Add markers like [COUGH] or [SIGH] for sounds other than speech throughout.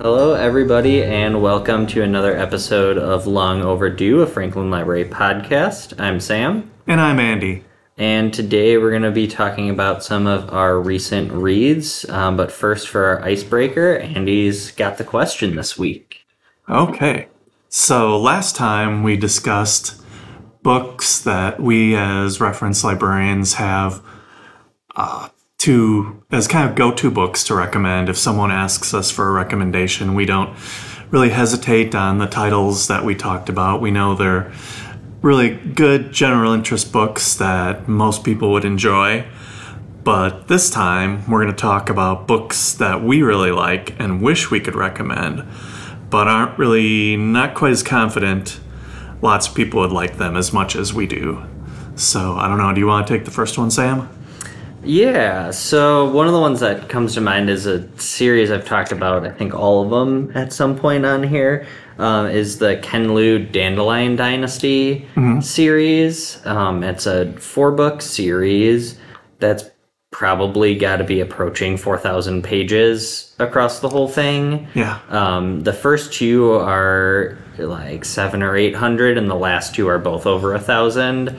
Hello, everybody, and welcome to another episode of Long Overdue, a Franklin Library podcast. I'm Sam, And I'm Andy. and today we're going to be talking about some of our recent reads. Um, but first, for our icebreaker, Andy's got the question this week. Okay. So last time we discussed books that we as reference librarians have uh, to as kind of go-to books to recommend. If someone asks us for a recommendation, we don't really hesitate on the titles that we talked about. We know they're really good general interest books that most people would enjoy. But this time, we're going to talk about books that we really like and wish we could recommend, but aren't really not quite as confident lots of people would like them as much as we do. So, I don't know, do you want to take the first one, Sam? Yeah, so one of the ones that comes to mind is a series I've talked about, I think all of them at some point on here, um, is the Ken Liu Dandelion Dynasty series. Um, it's a four book series that's probably got to be approaching 4,000 pages across the whole thing. Yeah. Um, the first two are like seven or eight hundred, and the last two are both over a 1000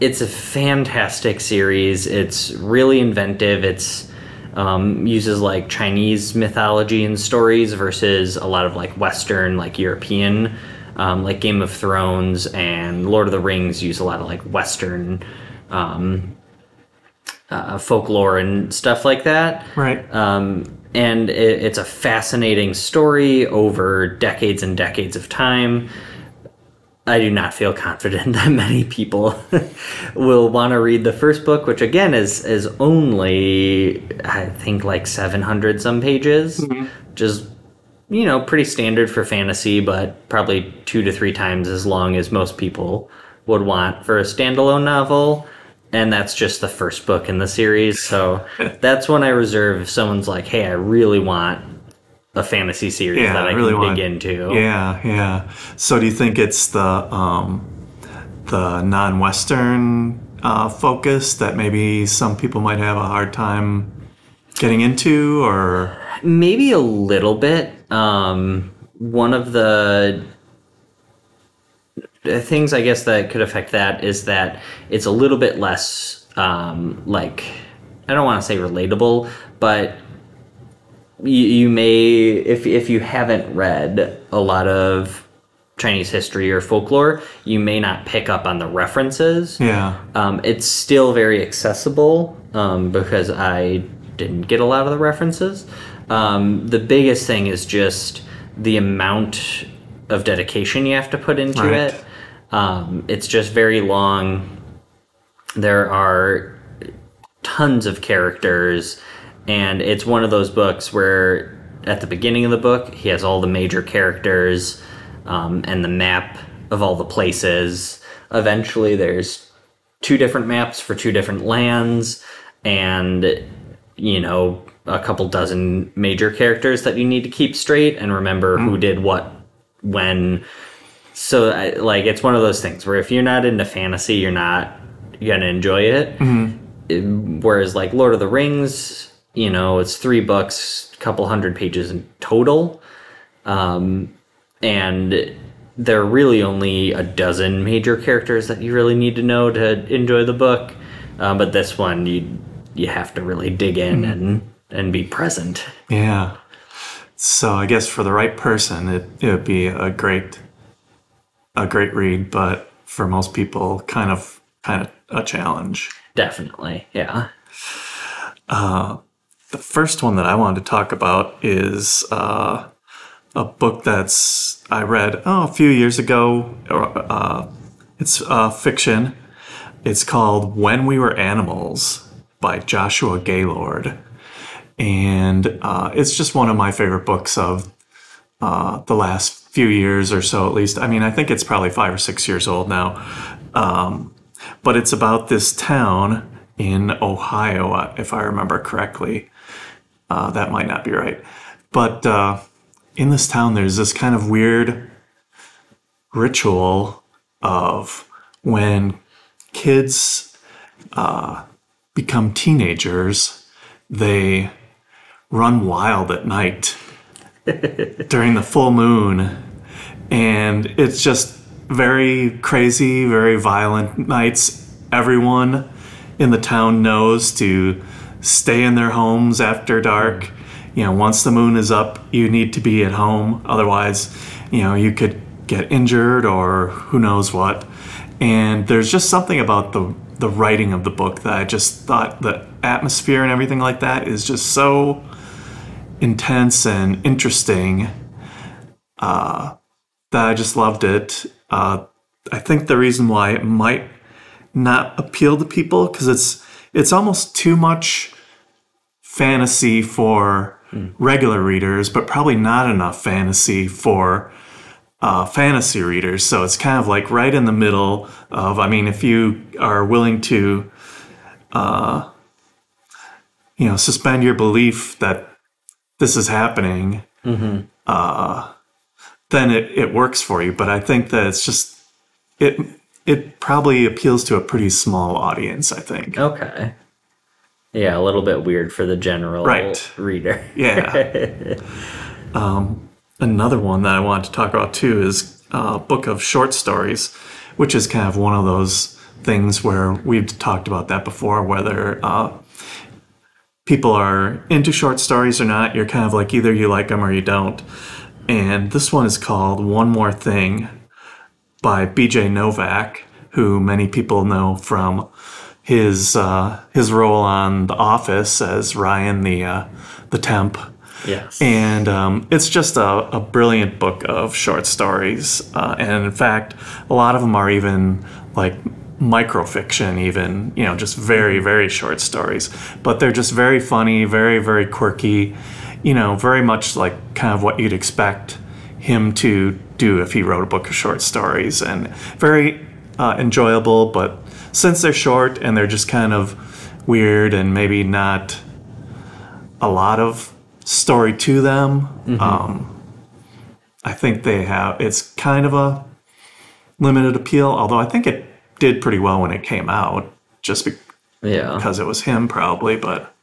It's a fantastic series. It's really inventive. It's um, uses like Chinese mythology and stories versus a lot of like Western, like European, um, like Game of Thrones and Lord of the Rings use a lot of like Western um, uh, folklore and stuff like that. Right. Um, and it, it's a fascinating story over decades and decades of time. I do not feel confident [LAUGHS] that many people [LAUGHS] will want to read the first book, which again is is only I think like seven hundred some pages, mm-hmm. which is you know pretty standard for fantasy, but probably two to three times as long as most people would want for a standalone novel. And that's just the first book in the series, so [LAUGHS] that's when I reserve if someone's like, "Hey, I really want a fantasy series Yeah, that I I really can want- dig into." Yeah, yeah. So, do you think it's the um, the non-Western uh, focus that maybe some people might have a hard time getting into, or Maybe a little bit. Um, one of the the things I guess that could affect that is that it's a little bit less um, like I don't want to say relatable, but you, you may if if you haven't read a lot of Chinese history or folklore, you may not pick up on the references. yeah, Um, it's still very accessible um, because I didn't get a lot of the references. Um, the biggest thing is just the amount of dedication you have to put into Right. it. Um, it's just very long. There are tons of characters, and it's one of those books where at the beginning of the book, he has all the major characters um, and the map of all the places. Eventually, there's two different maps for two different lands, and you know, a couple dozen major characters that you need to keep straight and remember who did what when. So, I, like, it's one of those things where if you're not into fantasy, you're not gonna enjoy it. It- whereas, like, Lord of the Rings, you know, it's three books, a couple hundred pages in total. Um, and there are really only a dozen major characters that you really need to know to enjoy the book. Uh, but this one, you you have to really dig in and and be present. yeah. So, I guess for the right person, it it would be a great a great read, but for most people, kind of kind of a challenge. Definitely, yeah. The first one that I wanted to talk about is uh, a book that's I read oh, a few years ago. Uh, it's uh, fiction. It's called When We Were Animals by Joshua Gaylord, and uh, it's just one of my favorite books of uh, the last few years or so, at least. I mean, I think it's probably five or six years old now. Um, but it's about this town in Ohio, if I remember correctly. Uh, that might not be right. But uh, in this town, there's this kind of weird ritual of when kids uh, become teenagers, they run wild at night [LAUGHS] during the full moon, and it's just very crazy, very violent nights. Everyone in the town knows to stay in their homes after dark. You know, once the moon is up, you need to be at home. Otherwise, you know, you could get injured or who knows what. And there's just something about the the writing of the book that I just thought the atmosphere and everything like that is just so intense and interesting uh, that I just loved it. Uh, I think the reason why it might not appeal to people because it's it's almost too much fantasy for regular readers, but probably not enough fantasy for uh, fantasy readers. So it's kind of like right in the middle of. I mean, if you are willing to, uh, you know, suspend your belief that this is happening, uh, then it, it works for you. But I think that it's just it it probably appeals to a pretty small audience. I think. Okay. Yeah, a little bit weird for the general Right. reader. Yeah. [LAUGHS] um, another one that I wanted to talk about too is a book of short stories, which is kind of one of those things where we've talked about that before, whether uh, people are into short stories or not. You're kind of like either you like them or you don't. And this one is called One More Thing by BJ Novak, who many people know from his uh, his role on The Office as Ryan the uh, the temp. yes. And um, it's just a, a brilliant book of short stories. Uh, and in fact, a lot of them are even like microfiction, even, you know, just very, very short stories. But they're just very funny, very, very quirky, you know, very much like kind of what you'd expect him to do if he wrote a book of short stories. And very uh, enjoyable, but since they're short and they're just kind of weird and maybe not a lot of story to them. Um, I think they have. It's kind of a limited appeal, although I think it did pretty well when it came out, just be- yeah. because it was him, probably. But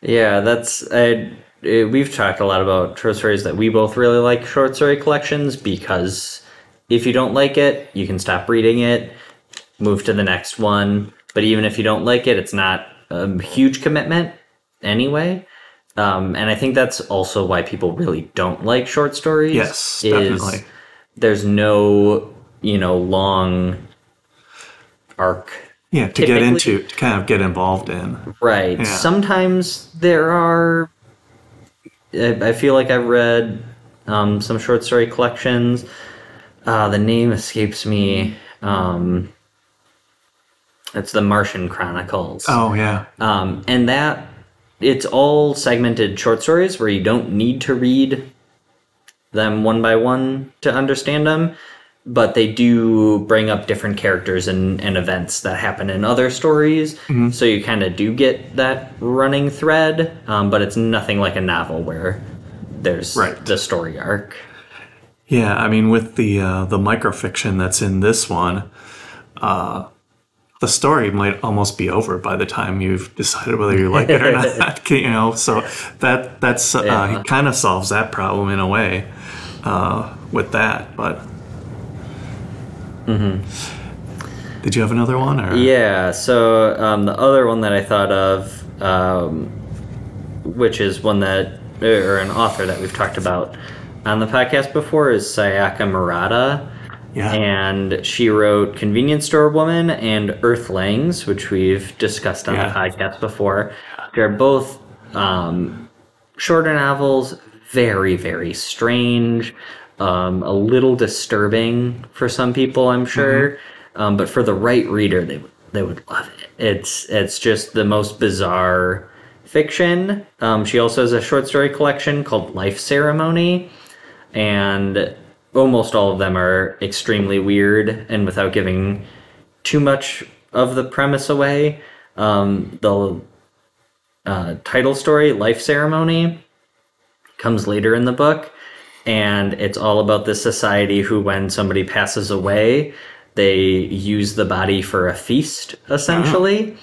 Yeah, that's I. eh, We've talked a lot about short stories that we both really like short story collections because if you don't like it, you can stop reading it, move to the next one. But even if you don't like it, it's not a huge commitment anyway. Um, and I think that's also why people really don't like short stories. yes, is definitely. There's no, you know, long arc Yeah, to get into, to kind of get involved in. Right. Yeah. Sometimes there are. I I feel like I've read um, some short story collections. Uh, the name escapes me. Um, it's the Martian Chronicles. Oh yeah, Um, and that it's all segmented short stories where you don't need to read them one by one to understand them, but they do bring up different characters and, and events that happen in other stories. So you kind of do get that running thread, um, but it's nothing like a novel where there's Right. the story arc. yeah. I mean, with the uh, the microfiction that's in this one, uh, the story might almost be over by the time you've decided whether you like it or not. [LAUGHS] [LAUGHS] you know, so that that's uh, Yeah. kind of solves that problem in a way uh, with that. But did you have another one? Or? Yeah, so um, the other one that I thought of, um, which is one that, or an author that we've talked about on the podcast before, is Sayaka Murata. Yeah. And she wrote Convenience Store Woman and Earthlings, which we've discussed on Yeah. the podcast before. They're both um, shorter novels, very, very strange, um, a little disturbing for some people, I'm sure. Um, but for the right reader, they would they would love it. It's it's just the most bizarre fiction. Um, she also has a short story collection called Life Ceremony, and almost all of them are extremely weird. And without giving too much of the premise away, um, the uh, title story, Life Ceremony, comes later in the book. And it's all about this society who, when somebody passes away, they use the body for a feast, essentially.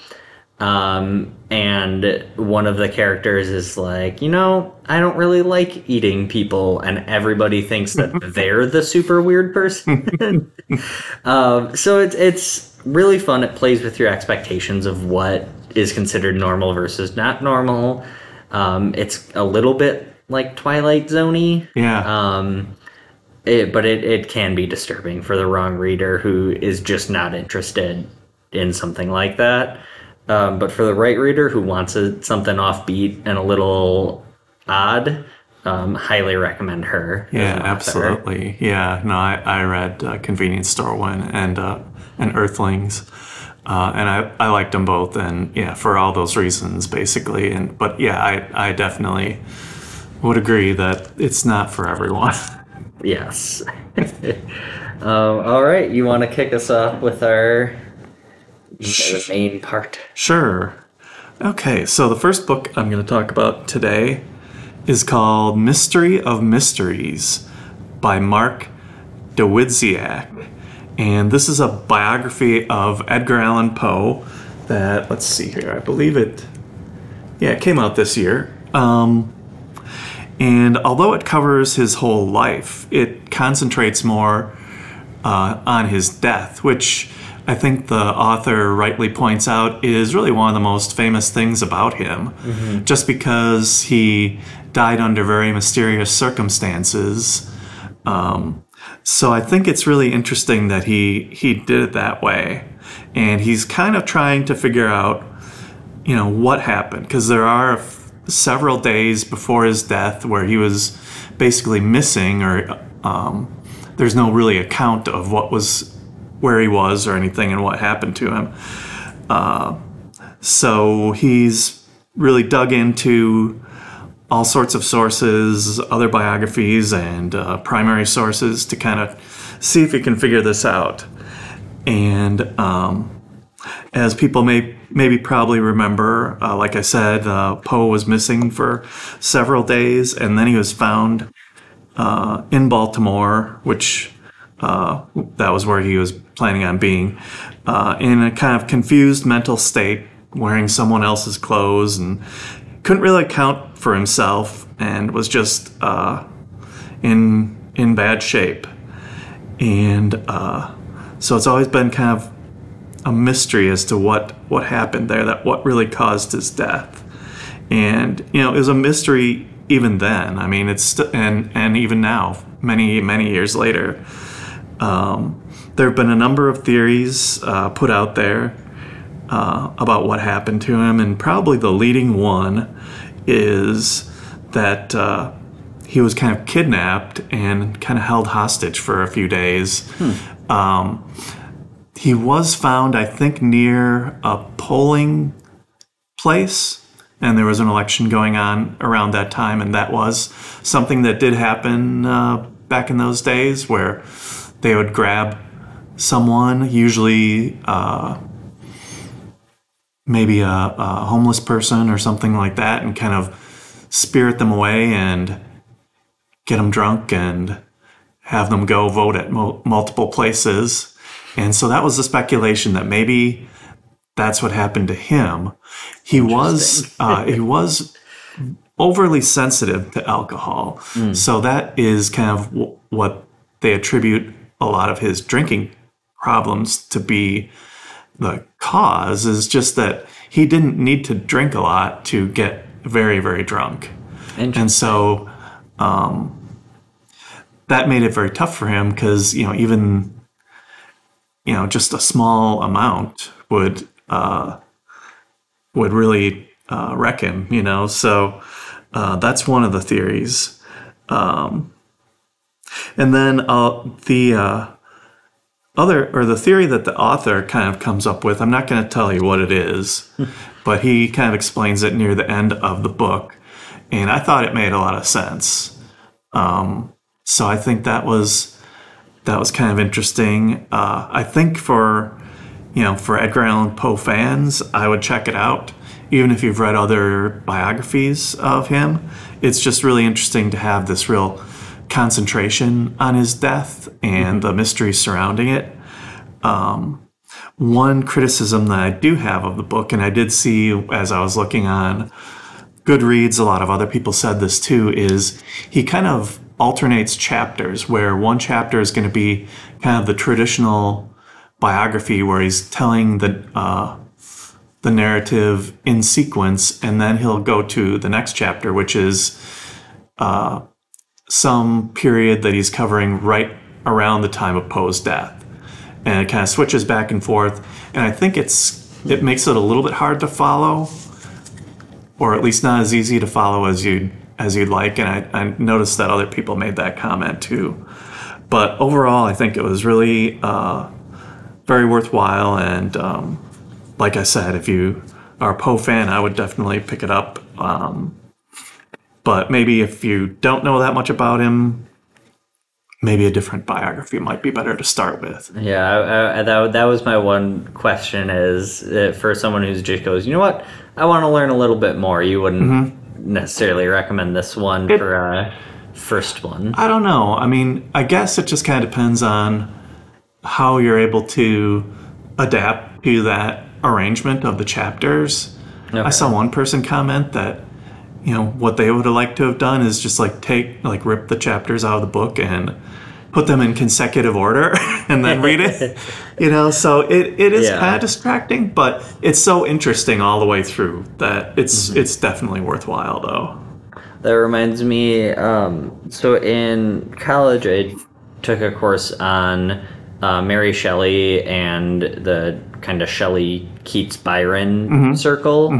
Um, and one of the characters is like, you know, I don't really like eating people, and everybody thinks that [LAUGHS] they're the super weird person. [LAUGHS] um, so it's it's really fun. It plays with your expectations of what is considered normal versus not normal. Um, it's a little bit like Twilight Zoney. Yeah. Um, it, but it, it can be disturbing for the wrong reader who is just not interested in something like that. Um, but for the right reader who wants a, something offbeat and a little odd, um, highly recommend her. Yeah, absolutely. Yeah, no, I, I read uh, Convenience Store one and uh, and Earthlings, uh, and I, I liked them both, and yeah, for all those reasons, basically. And but yeah, I I definitely would agree that it's not for everyone. [LAUGHS] Yes. [LAUGHS] um, all right, you want to kick us off with our the main part? Sure. Okay, so the first book I'm going to talk about today is called Mystery of Mysteries by Mark Dawidziak. And this is a biography of Edgar Allan Poe that, let's see here, I believe it, yeah, it came out this year. Um, and although it covers his whole life, it concentrates more uh, on his death, which I think the author rightly points out is really one of the most famous things about him, just because he died under very mysterious circumstances. Um, so I think it's really interesting that he he did it that way, and he's kind of trying to figure out, you know, what happened because there are several days before his death where he was basically missing or um, there's no really account of what was where he was or anything and what happened to him. Uh, so he's really dug into all sorts of sources, other biographies, and uh, primary sources to kind of see if he can figure this out. And um, as people may maybe probably remember, uh, like I said, uh, Poe was missing for several days, and then he was found uh, in Baltimore, which uh, that was where he was planning on being, uh, in a kind of confused mental state, wearing someone else's clothes, and couldn't really account for himself, and was just uh, in in bad shape. And so it's always been kind of a mystery as to what what happened there, that what really caused his death. And you know, it was a mystery even then. I mean, it's st- and and even now, many many years later, um, there have been a number of theories uh, put out there uh, about what happened to him, and probably the leading one is that uh, he was kind of kidnapped and kind of held hostage for a few days. Um, he was found, I think, near a polling place, and there was an election going on around that time, and that was something that did happen uh, back in those days, where they would grab someone, usually uh, maybe a, a homeless person or something like that, and kind of spirit them away and get them drunk and have them go vote at mo- multiple places. And so that was the speculation that maybe that's what happened to him. He was uh, he was overly sensitive to alcohol, so that is kind of w- what they attribute a lot of his drinking problems to be the cause. Is just that he didn't need to drink a lot to get very very drunk, and so um, that made it very tough for him because you know even you know just a small amount would uh, would really uh, wreck him you know? So uh, that's one of the theories. Um, and then uh, the uh, other or the theory that the author kind of comes up with i'm not going to tell you what it is [LAUGHS] but he kind of explains it near the end of the book and i thought it made a lot of sense. Um, so I think that was that was kind of interesting. Uh, I think for you know for Edgar Allan Poe fans, I would check it out. Even if you've read other biographies of him, it's just really interesting to have this real concentration on his death and the mystery surrounding it. Um, one criticism that I do have of the book, and I did see as I was looking on Goodreads, a lot of other people said this too, is he kind of alternates chapters where one chapter is going to be kind of the traditional biography where he's telling the uh, the narrative in sequence, and then he'll go to the next chapter, which is uh, some period that he's covering right around the time of Poe's death, and it kind of switches back and forth. And I think it's it makes it a little bit hard to follow, or at least not as easy to follow as you as you'd like. And I, I noticed that other people made that comment too. But overall, I think it was really uh, very worthwhile. And um, like I said, if you are a Poe fan, I would definitely pick it up. Um, but maybe if you don't know that much about him, maybe a different biography might be better to start with. Yeah, I, I, that that was my one question. Is uh, for someone who's just goes, you know what, I want to learn a little bit more. You wouldn't necessarily recommend this one It- for a first one. I don't know. I mean, I guess it just kind of depends on how you're able to adapt to that arrangement of the chapters. I saw one person comment that you know what they would have liked to have done is just like take like rip the chapters out of the book and put them in consecutive order [LAUGHS] and then read it. [LAUGHS] You know, so it, it is Yeah. kind of distracting, but it's so interesting all the way through that it's it's definitely worthwhile though. That reminds me. Um, so in college, I took a course on uh, Mary Shelley and the kind of Shelley Keats Byron circle.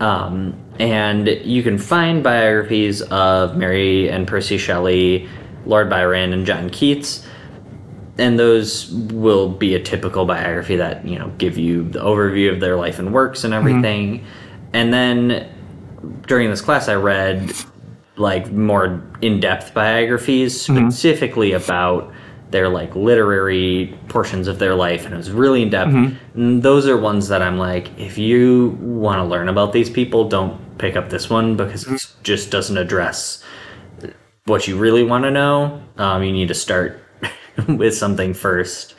Um, and you can find biographies of Mary and Percy Shelley, Lord Byron, and John Keats. And those will be a typical biography that, you know, give you the overview of their life and works and mm-hmm. everything. And then during this class I read like more in-depth biographies mm-hmm. specifically about their like literary portions of their life and it was really in-depth mm-hmm. and those are ones that i'm like if you want to learn about these people don't pick up this one because it just doesn't address what you really want to know um, you need to start [LAUGHS] with something first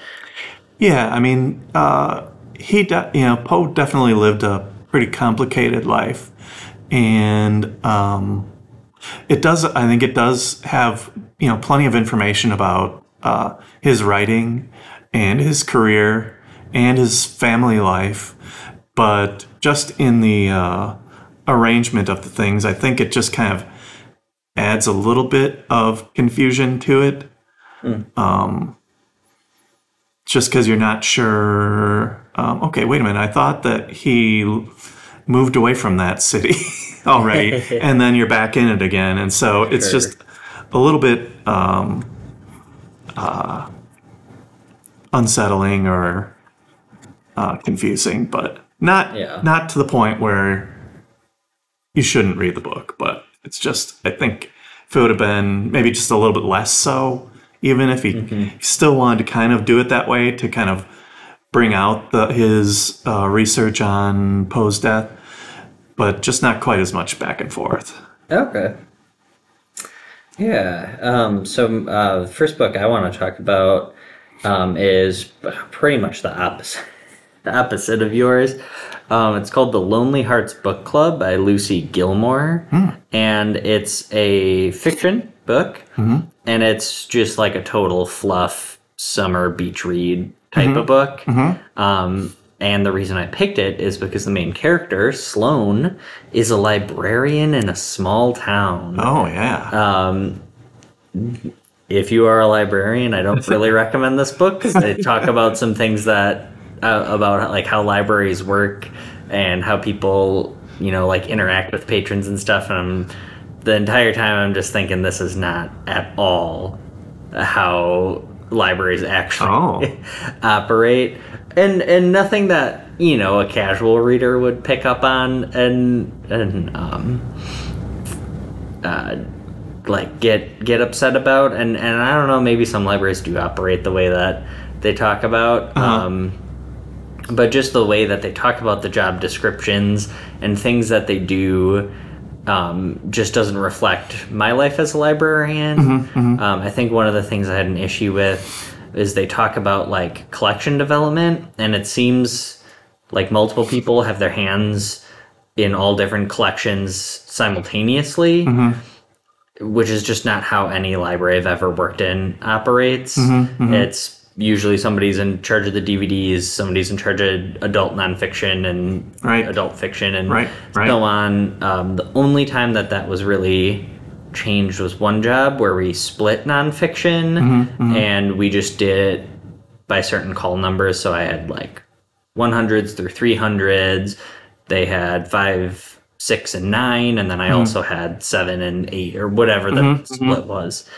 Yeah, I mean, uh, he, de- you know, Poe definitely lived a pretty complicated life, and um, it does. I think it does have you know plenty of information about uh, his writing and his career and his family life, but just in the uh, arrangement of the things, I think it just kind of adds a little bit of confusion to it just because you're not sure. Um, okay, wait a minute. I thought that he moved away from that city [LAUGHS] already, [LAUGHS] and then you're back in it again, and so it's Sure. just a little bit um, uh, unsettling or uh, confusing, but not Yeah. not to the point where you shouldn't read the book. But it's just I think if it would have been maybe just a little bit less so, even if he still wanted to kind of do it that way to kind of bring out the, his uh, research on Poe's death, but just not quite as much back and forth. Okay. Yeah. Um, so uh, the first book I want to talk about um, is pretty much the opposite, the opposite of yours. Um, it's called The Lonely Hearts Book Club by Lucy Gilmore, and it's a fiction book, and it's just like a total fluff summer beach read type of book. Um, and the reason I picked it is because the main character, Sloane, is a librarian in a small town. Oh yeah, Um, if you are a librarian, I don't really recommend this book because they talk about some things that uh, about like how libraries work and how people, you know, like interact with patrons and stuff. And I'm, the entire time, I'm just thinking this is not at all how libraries actually Oh. [LAUGHS] operate, and and nothing that you know a casual reader would pick up on and and um uh, like get get upset about and and I don't know maybe some libraries do operate the way that they talk about um but just the way that they talk about the job descriptions and things that they do um, just doesn't reflect my life as a librarian. Mm-hmm, mm-hmm. Um, I think one of the things I had an issue with is they talk about like collection development, and it seems like multiple people have their hands in all different collections simultaneously, mm-hmm. which is just not how any library I've ever worked in operates. It's usually somebody's in charge of the DVDs, somebody's in charge of adult nonfiction and Right. adult fiction, and Right, right. so on. Um, the only time that that was really changed was one job where we split nonfiction Mm-hmm, and we just did it by certain call numbers. So I had like 100s through 300s. They had five, six, and nine, and then I Mm-hmm. also had seven and eight or whatever the split was.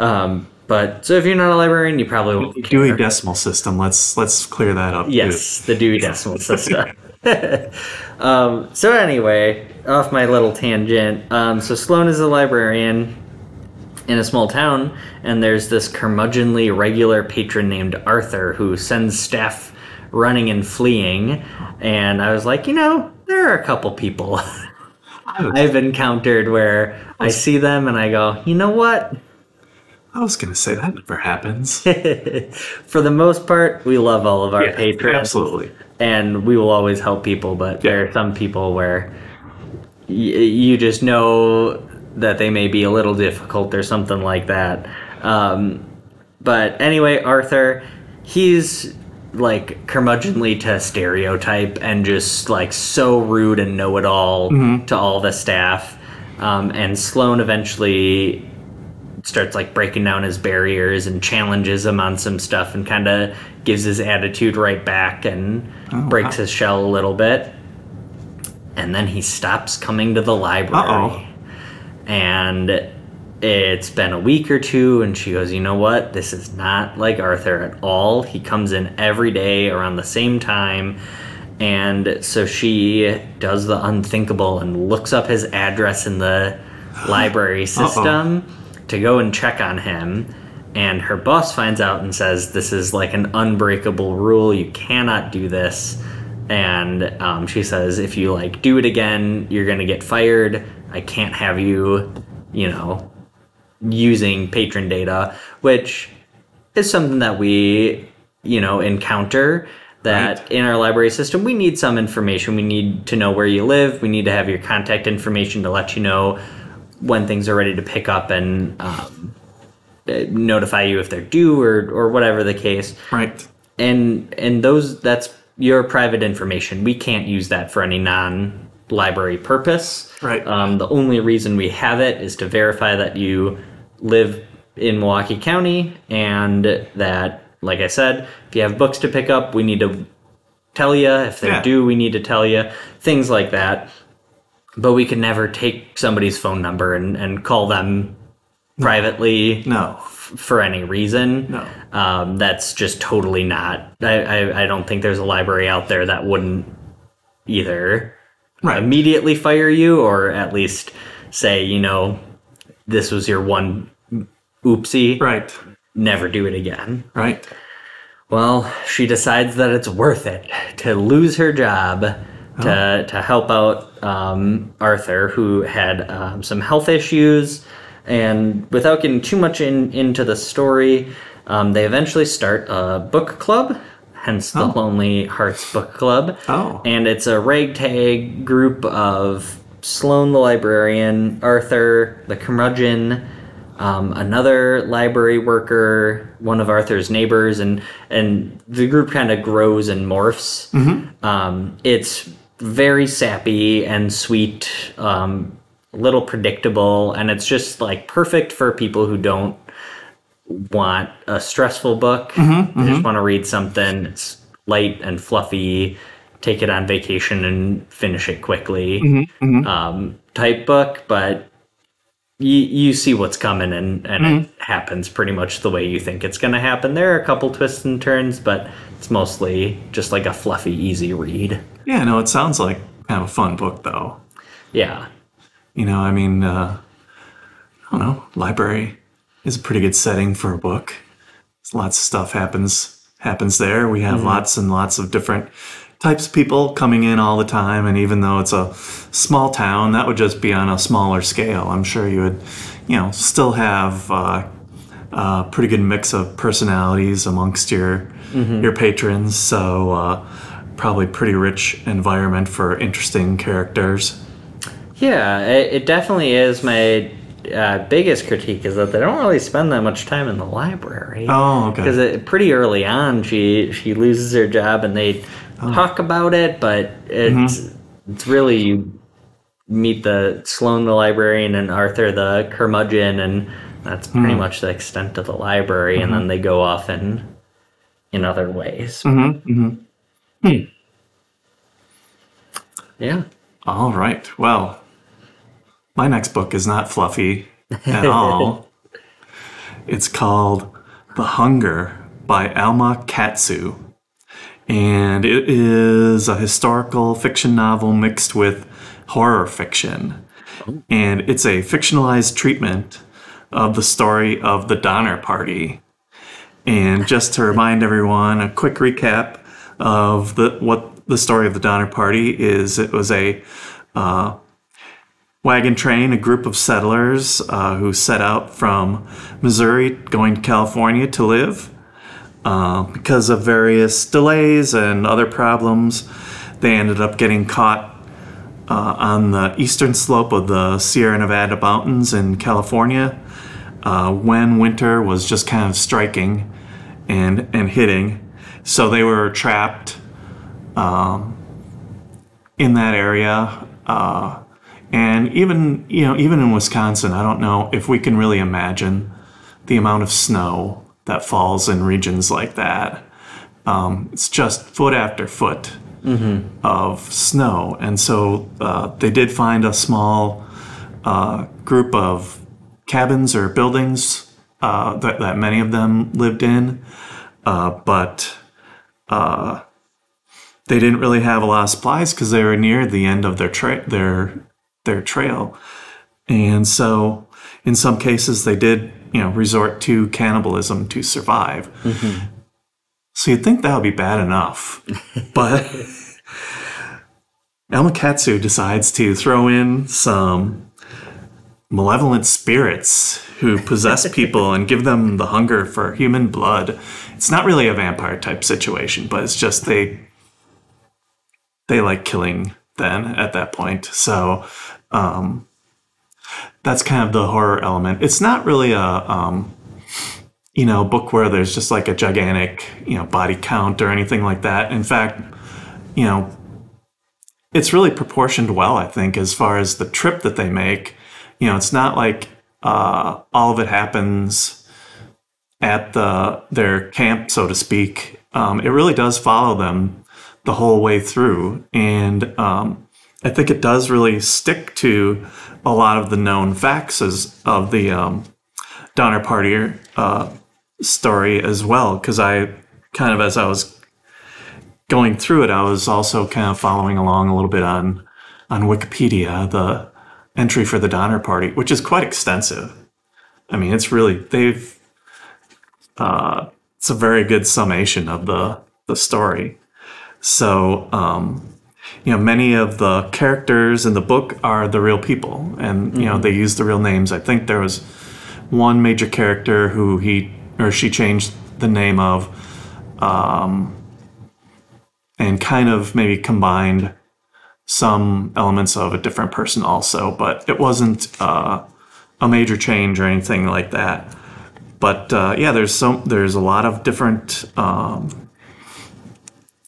Um, but so if you're not a librarian, you probably won't care. Dewey Decimal System. Let's let's clear that up. too. Yes, the Dewey Decimal [LAUGHS] System. [LAUGHS] um, so anyway, off my little tangent. Um, so Sloane is a librarian in a small town, and there's this curmudgeonly regular patron named Arthur who sends staff running and fleeing. And I was like, you know, there are a couple people [LAUGHS] I've encountered where I see them and I go, you know what? I was gonna say that never happens. [LAUGHS] For the most part, we love all of our Yeah, patrons. absolutely. and we will always help people but Yeah. there are some people where y- you just know that they may be a little difficult or something like that um, but anyway arthur he's like curmudgeonly to stereotype and just like so rude and know-it-all to all the staff um, and sloane eventually starts like breaking down his barriers and challenges him on some stuff and kind of gives his attitude right back and oh, breaks his shell a little bit. And then he stops coming to the library. Uh-oh. And it's been a week or two, and she goes, You know what? This is not like Arthur at all. He comes in every day around the same time. And so she does the unthinkable and looks up his address in the [GASPS] library system to go and check on him. And her boss finds out and says, This is like an unbreakable rule. You cannot do this. And um, she says, If you like do it again, you're going to get fired. I can't have you, you know, using patron data, which is something that we, you know, encounter that Right. in our library system we need some information. We need to know where you live. We need to have your contact information to let you know when things are ready to pick up and um, notify you if they're due or or whatever the case. Right. And and those that's your private information. We can't use that for any non library purpose. Right. Um, the only reason we have it is to verify that you live in Milwaukee County and that, like I said, if you have books to pick up, we need to tell you. If they're Yeah. due, we need to tell you. Things like that. But we can never take somebody's phone number and, and call them privately No. for any reason. No. Um, that's just totally not. I, I, I don't think there's a library out there that wouldn't either Right. immediately fire you or at least say, you know, this was your one oopsie. Right. Never do it again. Right. Well, she decides that it's worth it to lose her job to, to help out um, Arthur, who had um, some health issues. And without getting too much in, into the story, um, they eventually start a book club, hence the Oh. Lonely Hearts Book Club. Oh. And it's a ragtag group of Sloane the librarian, Arthur the curmudgeon, um, another library worker, one of Arthur's neighbors, and and the group kind of grows and morphs. Um, it's very sappy and sweet, um, a little predictable, and it's just like perfect for people who don't want a stressful book. Mm-hmm, they just mm-hmm. want to read something. It's light and fluffy. Take it on vacation and finish it quickly. Mm-hmm, um, type book, but you you see what's coming and and it happens pretty much the way you think it's going to happen. There are a couple twists and turns, but it's mostly just like a fluffy, easy read. Yeah, no, it sounds like kind of a fun book, though. Yeah, You know, I mean, uh, I don't know, library is a pretty good setting for a book. Lots of stuff happens happens there. We have lots and lots of different types of people coming in all the time, and even though it's a small town, that would just be on a smaller scale. I'm sure you would, you know, still have uh, uh, pretty good mix of personalities amongst your your patrons. So uh, probably pretty rich environment for interesting characters. Yeah, it, it definitely is. My uh, biggest critique is that they don't really spend that much time in the library. Oh, okay. Because pretty early on, she she loses her job, and they Oh. talk about it, but it's Mm-hmm. it's really you meet the Sloane the librarian and Arthur the curmudgeon, and that's pretty much the extent of the library, and then they go off in in other ways. Mm-hmm. Hmm. Yeah. All right. Well, my next book is not fluffy at [LAUGHS] all. it's called The Hunger by Alma Katsu. And it is a historical fiction novel mixed with horror fiction. Oh. And it's a fictionalized treatment of the story of the Donner Party. And just to remind everyone, a quick recap of the what the story of the Donner Party is. It was a uh, wagon train, a group of settlers uh, who set out from Missouri going to California to live. Uh, because of various delays and other problems, they ended up getting caught uh, on the eastern slope of the Sierra Nevada mountains in California uh, when winter was just kind of striking and and hitting. So they were trapped um, in that area, uh, and even you know even in Wisconsin, I don't know if we can really imagine the amount of snow that falls in regions like that. Um, it's just foot after foot of snow, and so uh, they did find a small uh, group of cabins or buildings uh, that, that many of them lived in, uh, but uh, they didn't really have a lot of supplies because they were near the end of their tra- their their trail, and so in some cases they did you know resort to cannibalism to survive. So you'd think that would be bad enough, [LAUGHS] but Alma Katsu decides to throw in some malevolent spirits who possess [LAUGHS] people and give them the hunger for human blood. It's not really a vampire type situation, but it's just they they like killing then at that point. So um that's kind of the horror element. It's not really a um you know, book where there's just like a gigantic, you know, body count or anything like that. In fact, you know, it's really proportioned well, I think, as far as the trip that they make. You know, it's not like uh, all of it happens at the their camp, so to speak. Um, it really does follow them the whole way through, and um, I think it does really stick to a lot of the known facts of the um, Donner Party uh, story as well. Because I kind of, as I was going through it, I was also kind of following along a little bit on on Wikipedia the entry for the Donner Party, which is quite extensive. I mean, it's really they've uh, it's a very good summation of the the story. So, um, you know, many of the characters in the book are the real people, and you know they use the real names. I think there was one major character who he or she changed the name of, um, and kind of maybe combined some elements of a different person also, but it wasn't uh, a major change or anything like that. But uh, yeah, there's some there's a lot of different um,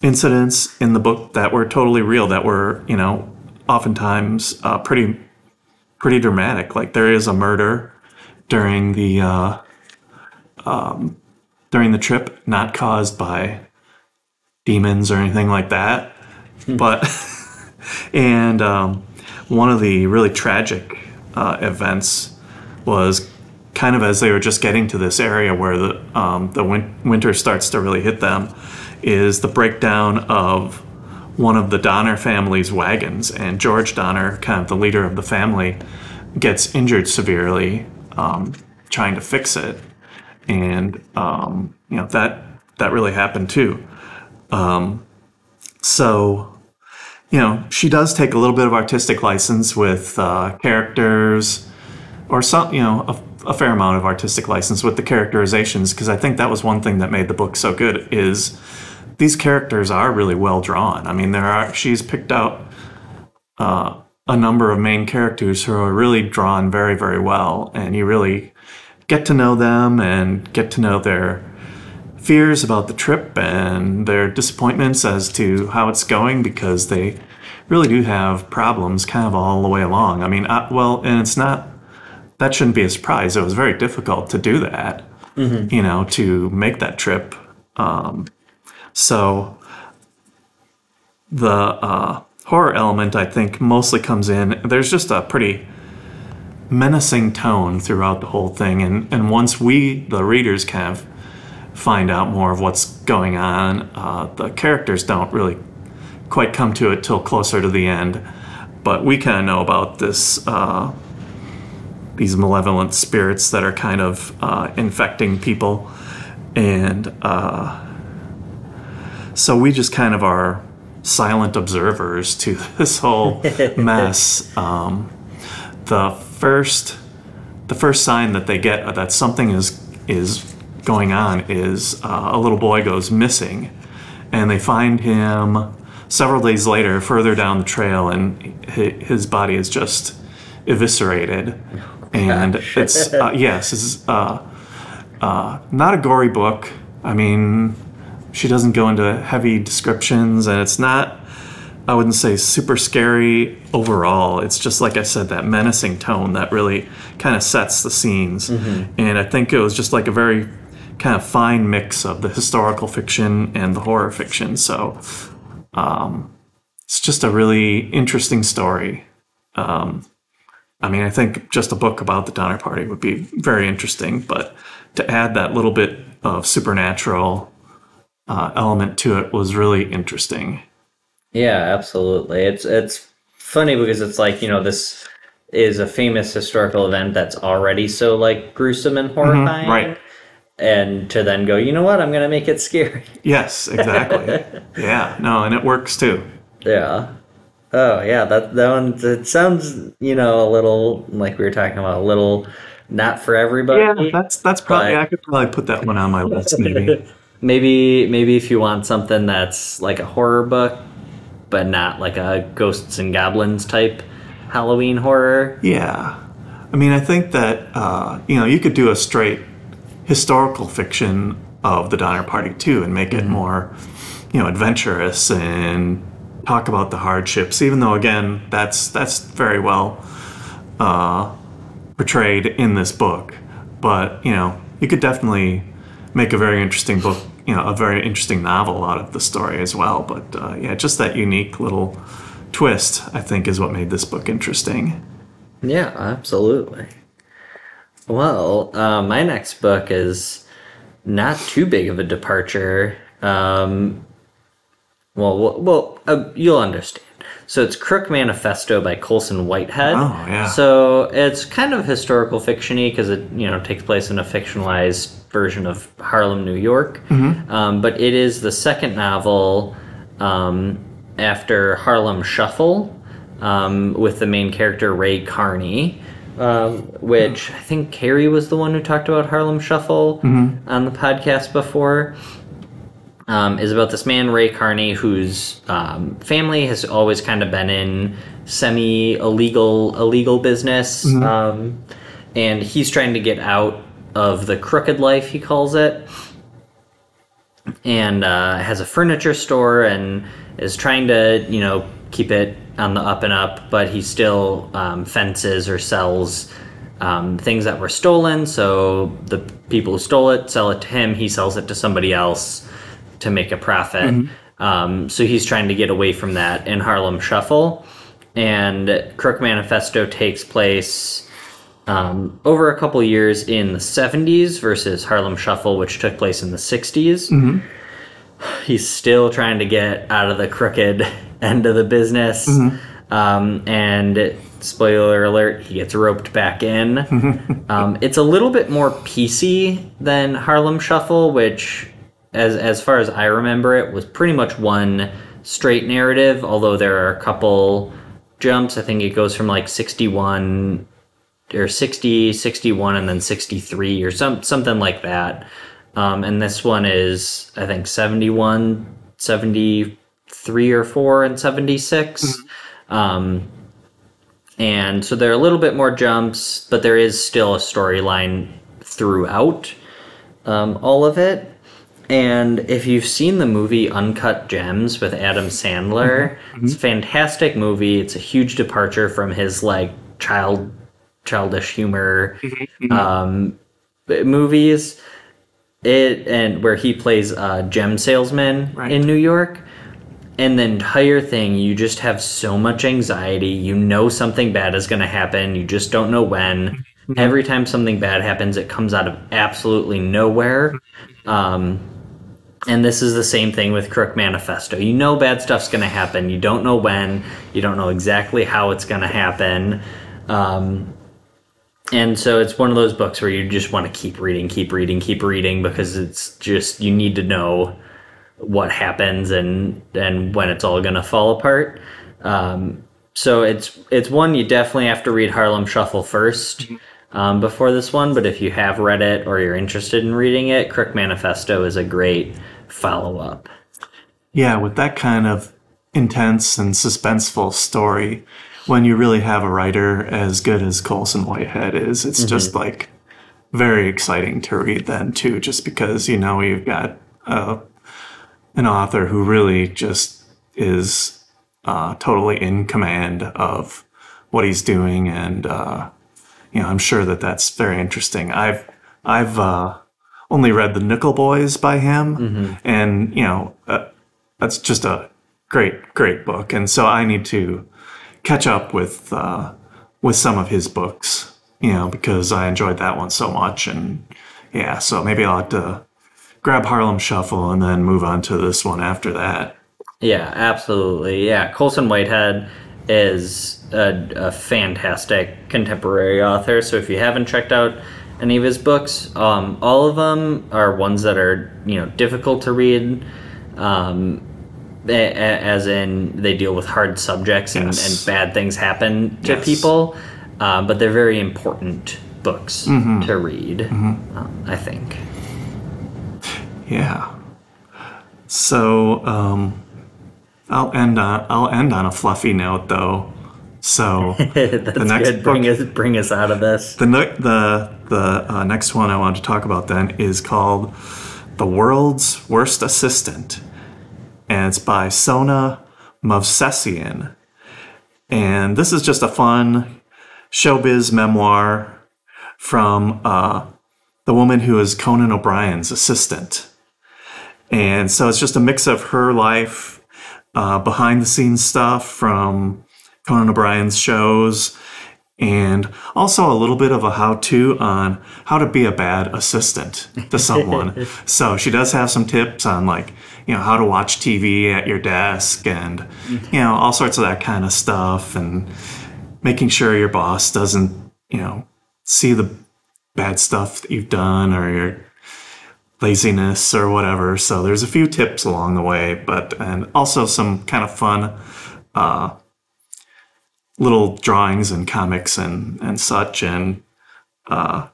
incidents in the book that were totally real, that were you know oftentimes uh, pretty pretty dramatic. Like there is a murder during the uh, um, during the trip, not caused by demons or anything like that, but [LAUGHS] and um, one of the really tragic uh, events was kind of as they were just getting to this area where the um, the win- winter starts to really hit them, is the breakdown of one of the Donner family's wagons, and George Donner, kind of the leader of the family, gets injured severely um, trying to fix it, and um, you know that that really happened too. Um, so you know, she does take a little bit of artistic license with uh, characters or some, you know, a a fair amount of artistic license with the characterizations because I think that was one thing that made the book so good is these characters are really well drawn. I mean, there are she's picked out uh, a number of main characters who are really drawn very very well, and you really get to know them and get to know their fears about the trip and their disappointments as to how it's going because they really do have problems kind of all the way along. I mean, uh, well, and it's not that shouldn't be a surprise. It was very difficult to do that, mm-hmm. you know, to make that trip. Um, so the uh, horror element, I think, mostly comes in. There's just a pretty menacing tone throughout the whole thing, and and once we, the readers, kind of find out more of what's going on, uh, the characters don't really quite come to it till closer to the end. But we kind of know about this. Uh, these malevolent spirits that are kind of uh, infecting people. And uh, so we just kind of are silent observers to [LAUGHS] this whole [LAUGHS] mess. Um, the first, the first sign that they get that something is is going on is uh, a little boy goes missing, and they find him several days later further down the trail, and his body is just eviscerated and it's uh, [LAUGHS] yes, it's uh, uh, not a gory book. I mean, she doesn't go into heavy descriptions, and it's not. I wouldn't say super scary overall. It's just like I said, that menacing tone that really kind of sets the scenes. Mm-hmm. And I think it was just like a very kind of fine mix of the historical fiction and the horror fiction. So um, it's just a really interesting story. Um, I mean, I think just a book about the Donner Party would be very interesting, but to add that little bit of supernatural uh, element to it was really interesting. Yeah, absolutely. It's it's funny because it's like you know this is a famous historical event that's already so like gruesome and horrifying, mm-hmm, right? And to then go, you know what? I'm going to make it scary. Yes, exactly. [LAUGHS] yeah, no, and it works too. Yeah. Oh yeah, that that one it sounds you know a little like we were talking about a little not for everybody. Yeah, that's that's probably I could probably put that one on my list [LAUGHS] maybe. maybe maybe if you want something that's like a horror book, but not like a ghosts and goblins type Halloween horror. Yeah, I mean I think that uh, you know you could do a straight historical fiction of the Donner Party too and make it mm-hmm. more you know adventurous and talk about the hardships, even though again that's that's very well uh, portrayed in this book. But you know, you could definitely make a very interesting book, you know, a very interesting novel out of the story as well. But uh, yeah, just that unique little twist, I think, is what made this book interesting. Yeah, absolutely. Well, uh, my next book is not too big of a departure. Um, well, well, uh, you'll understand. So it's Crook Manifesto by Colson Whitehead. Oh, yeah. So it's kind of historical fictiony because it you know takes place in a fictionalized version of Harlem, New York. Mm-hmm. Um, but it is the second novel um, after Harlem Shuffle um, with the main character Ray Carney. Um, which I think Carrie was the one who talked about Harlem Shuffle mm-hmm. on the podcast before um, is about this man Ray Carney whose um, family has always kind of been in semi illegal illegal business, mm-hmm. um, and he's trying to get out of the crooked life he calls it, and uh, has a furniture store and is trying to you know keep it on the up and up, but he still um, fences or sells. Um, things that were stolen, so the people who stole it sell it to him. He sells it to somebody else to make a profit. Mm-hmm. Um, so he's trying to get away from that in Harlem Shuffle. And Crook Manifesto takes place um, over a couple years in the 70s versus Harlem Shuffle, which took place in the 60s. Mm-hmm. He's still trying to get out of the crooked [LAUGHS] end of the business. Mm-hmm. Um, and spoiler alert, he gets roped back in. [LAUGHS] um, it's a little bit more PC than Harlem Shuffle, which as as far as I remember it, was pretty much one straight narrative. Although there are a couple jumps. I think it goes from like sixty one or 60, 61, and then 63 or some something like that. Um, and this one is I think 71, 73 or 4 and 76. Um, and so there are a little bit more jumps, but there is still a storyline throughout um, all of it. And if you've seen the movie Uncut Gems with Adam Sandler, it's a fantastic movie. It's a huge departure from his like child childish humor um, movies. It and where he plays a gem salesman Right. in New York. And the entire thing, you just have so much anxiety. You know something bad is going to happen. You just don't know when. Every time something bad happens, it comes out of absolutely nowhere. Um, and this is the same thing with Crook Manifesto. You know bad stuff's going to happen. You don't know when. You don't know exactly how it's going to happen. Um, and so it's one of those books where you just want to keep reading, keep reading, keep reading because it's just you need to know what happens and and when it's all going to fall apart. Um, so it's it's one you definitely have to read Harlem Shuffle 1st um, before this one. But if you have read it or you're interested in reading it, Crook Manifesto is a great follow up. Yeah, with that kind of intense and suspenseful story, when you really have a writer as good as Colson Whitehead is, it's just like very exciting to read then too, just because you know you've got uh, an author who really just is uh, totally in command of what he's doing, and uh, you know I'm sure that that's very interesting. I've I've uh, only read the Nickel Boys by him, and you know uh, that's just a great great book, and so I need to catch up with uh, with some of his books, you know, because I enjoyed that one so much, and yeah, so maybe I'll have to grab Harlem Shuffle and then move on to this one after that. Yeah, absolutely. Yeah, Colson Whitehead is a, a fantastic contemporary author. So if you haven't checked out any of his books, um, all of them are ones that are you know difficult to read. Um, a- a- as in they deal with hard subjects and, Yes. and bad things happen to Yes. people, um, but they're very important books to read. Um, I think. Yeah. So um, I'll end on I'll end on a fluffy note though. So [LAUGHS] That's next good. Bring book- us bring us out of this. The the the uh, next one I want to talk about then is called "The World's Worst Assistant," and it's by Sona Movsesian. And this is just a fun showbiz memoir from uh, the woman who is Conan O'Brien's assistant. And so it's just a mix of her life, uh, behind the scenes stuff from Conan O'Brien's shows, and also a little bit of a how to on how to be a bad assistant to someone. [LAUGHS] so she does have some tips on like, you know, how to watch TV at your desk and, you know, all sorts of that kind of stuff and making sure your boss doesn't, you know, see the bad stuff that you've done or your laziness or whatever. So there's a few tips along the way, but and also some kind of fun uh, little drawings and comics and and such and uh,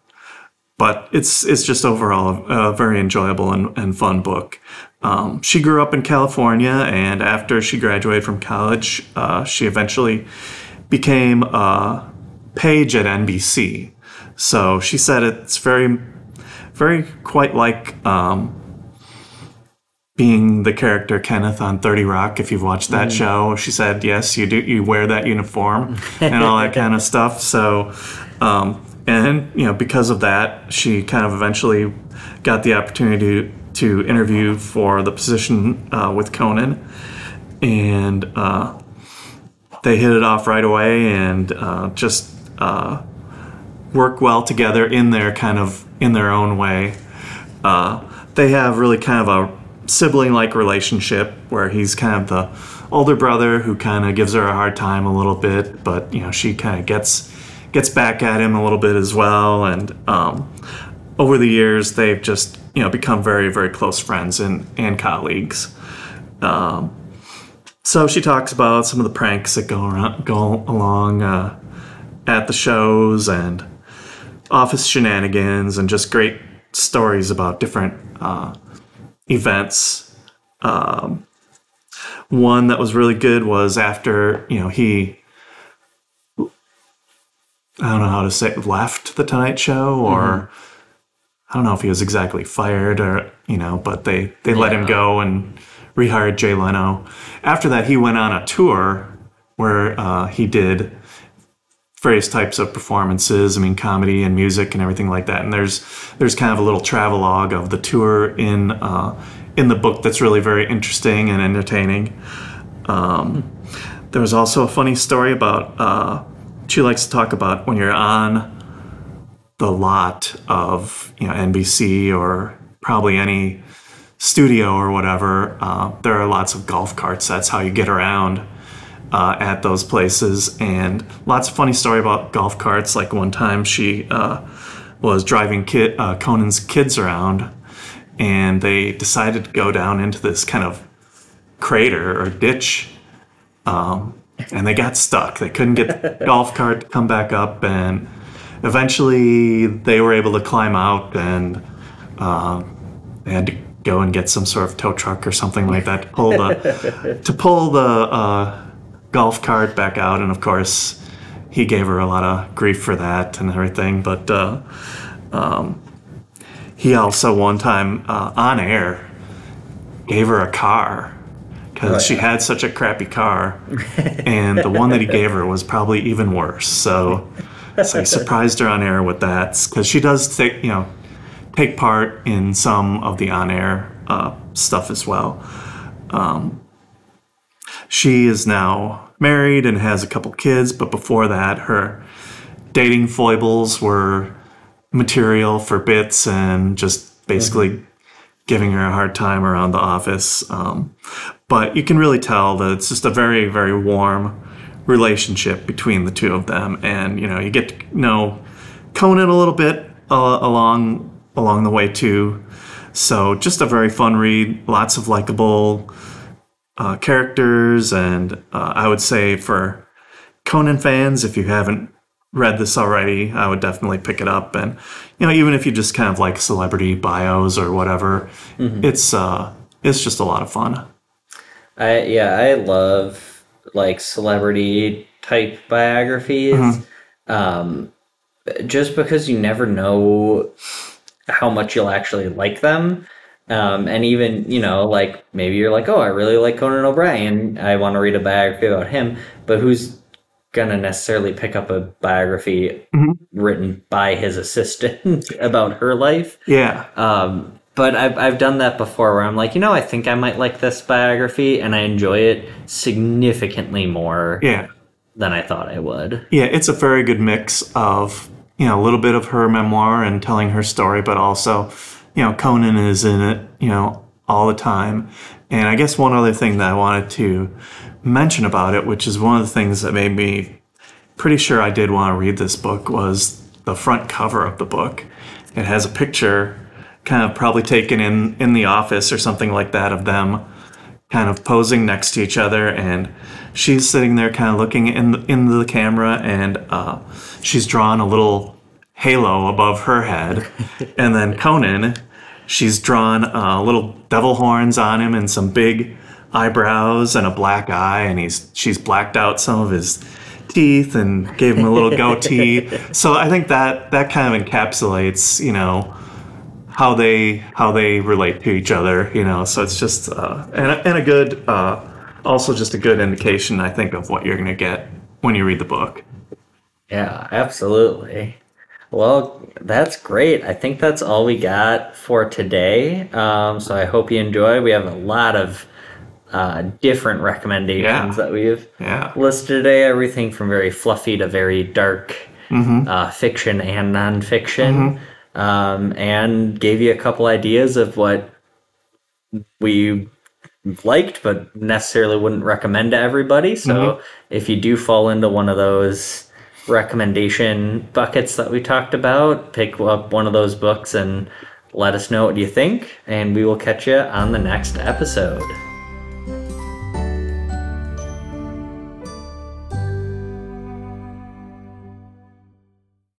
but it's it's just overall a, very enjoyable and, and fun book. Um, she grew up in California, and after she graduated from college, uh, she eventually became a page at NBC. So she said it's very, very quite like um, being the character Kenneth on 30 Rock, if you've watched that show. She said, yes, you do, you wear that uniform [LAUGHS] and all that kind of stuff. So, um, and, you know, because of that, she kind of eventually got the opportunity to, to interview for the position uh, with Conan. And uh, they hit it off right away and uh, just uh, work well together in their kind of in their own way. Uh, they have really kind of a sibling like relationship where he's kind of the older brother who kind of gives her a hard time a little bit, but you know she kind of gets gets back at him a little bit as well. And um, over the years, they've just you know become very very close friends and and colleagues. Um, so she talks about some of the pranks that go around, go along. Uh, at the shows and office shenanigans and just great stories about different uh, events. Um, one that was really good was after you know he I don't know how to say it, left the Tonight Show or I don't know if he was exactly fired or you know, but they they let him go and rehired Jay Leno. After that, he went on a tour where uh, he did various types of performances. I mean, comedy and music and everything like that. And there's there's kind of a little travelogue of the tour in uh, in the book that's really very interesting and entertaining. Um, there was also a funny story about uh, she likes to talk about when you're on the lot of you know NBC or probably any studio or whatever. Uh, there are lots of golf carts. That's how you get around uh, at those places, and lots of funny story about golf carts. Like one time she uh, was driving kid, uh, Conan's kids around, and they decided to go down into this kind of crater or ditch um, and they got stuck. They couldn't get the [LAUGHS] golf cart to come back up, and eventually they were able to climb out, and uh, they had to go and get some sort of tow truck or something like that to pull the [LAUGHS] to pull the uh, golf cart back out. And of course, he gave her a lot of grief for that and everything. But uh, um, he also one time uh, on air gave her a car because Oh, she had such a crappy car, [LAUGHS] and the one that he gave her was probably even worse. So, so he surprised her on air with that because she does take you know take part in some of the on air uh, stuff as well. Um, she is now married and has a couple kids, but before that, her dating foibles were material for bits and just basically giving her a hard time around the office. Um, but you can really tell that it's just a very, very warm relationship between the two of them, and you know you get to know Conan a little bit uh, along along the way too. So just a very fun read. Lots of likable uh, characters, and uh, I would say for Conan fans, if you haven't read this already, I would definitely pick it up. And you know, even if you just kind of like celebrity bios or whatever, it's uh, it's just a lot of fun. I yeah, I love like celebrity type biographies. Um, just because you never know how much you'll actually like them. Um, and even, you know, like maybe you're like, oh, I really like Conan O'Brien. I want to read a biography about him. But who's going to necessarily pick up a biography written by his assistant [LAUGHS] about her life? Yeah, Um, but I've, I've done that before where I'm like, you know, I think I might like this biography and I enjoy it significantly more yeah. than I thought I would. Yeah, it's a very good mix of, you know, a little bit of her memoir and telling her story, but also, you know, Conan is in it, you know, all the time. And I guess one other thing that I wanted to mention about it, which is one of the things that made me pretty sure I did want to read this book, was the front cover of the book. It has a picture, kind of probably taken in in the office or something like that, of them kind of posing next to each other and she's sitting there kind of looking in the, into the camera and uh, she's drawn a little halo above her head [LAUGHS] and then conan she's drawn uh, little devil horns on him and some big eyebrows and a black eye and he's she's blacked out some of his teeth and gave him a little goatee. [LAUGHS] So i think that that kind of encapsulates you know how they how they relate to each other you know? So it's just uh, and, a, and a good uh, also just a good indication i think of what you're going to get when you read the book. Yeah, absolutely. Well, that's great. I think that's all we got for today. Um, so I hope you enjoy. We have a lot of uh, different recommendations Yeah. that we've yeah listed today. Everything from very fluffy to very dark uh, fiction and nonfiction. Um, and gave you a couple ideas of what we liked but necessarily wouldn't recommend to everybody. So if you do fall into one of those recommendation buckets that we talked about, pick up one of those books and let us know what you think, and we will catch you on the next episode.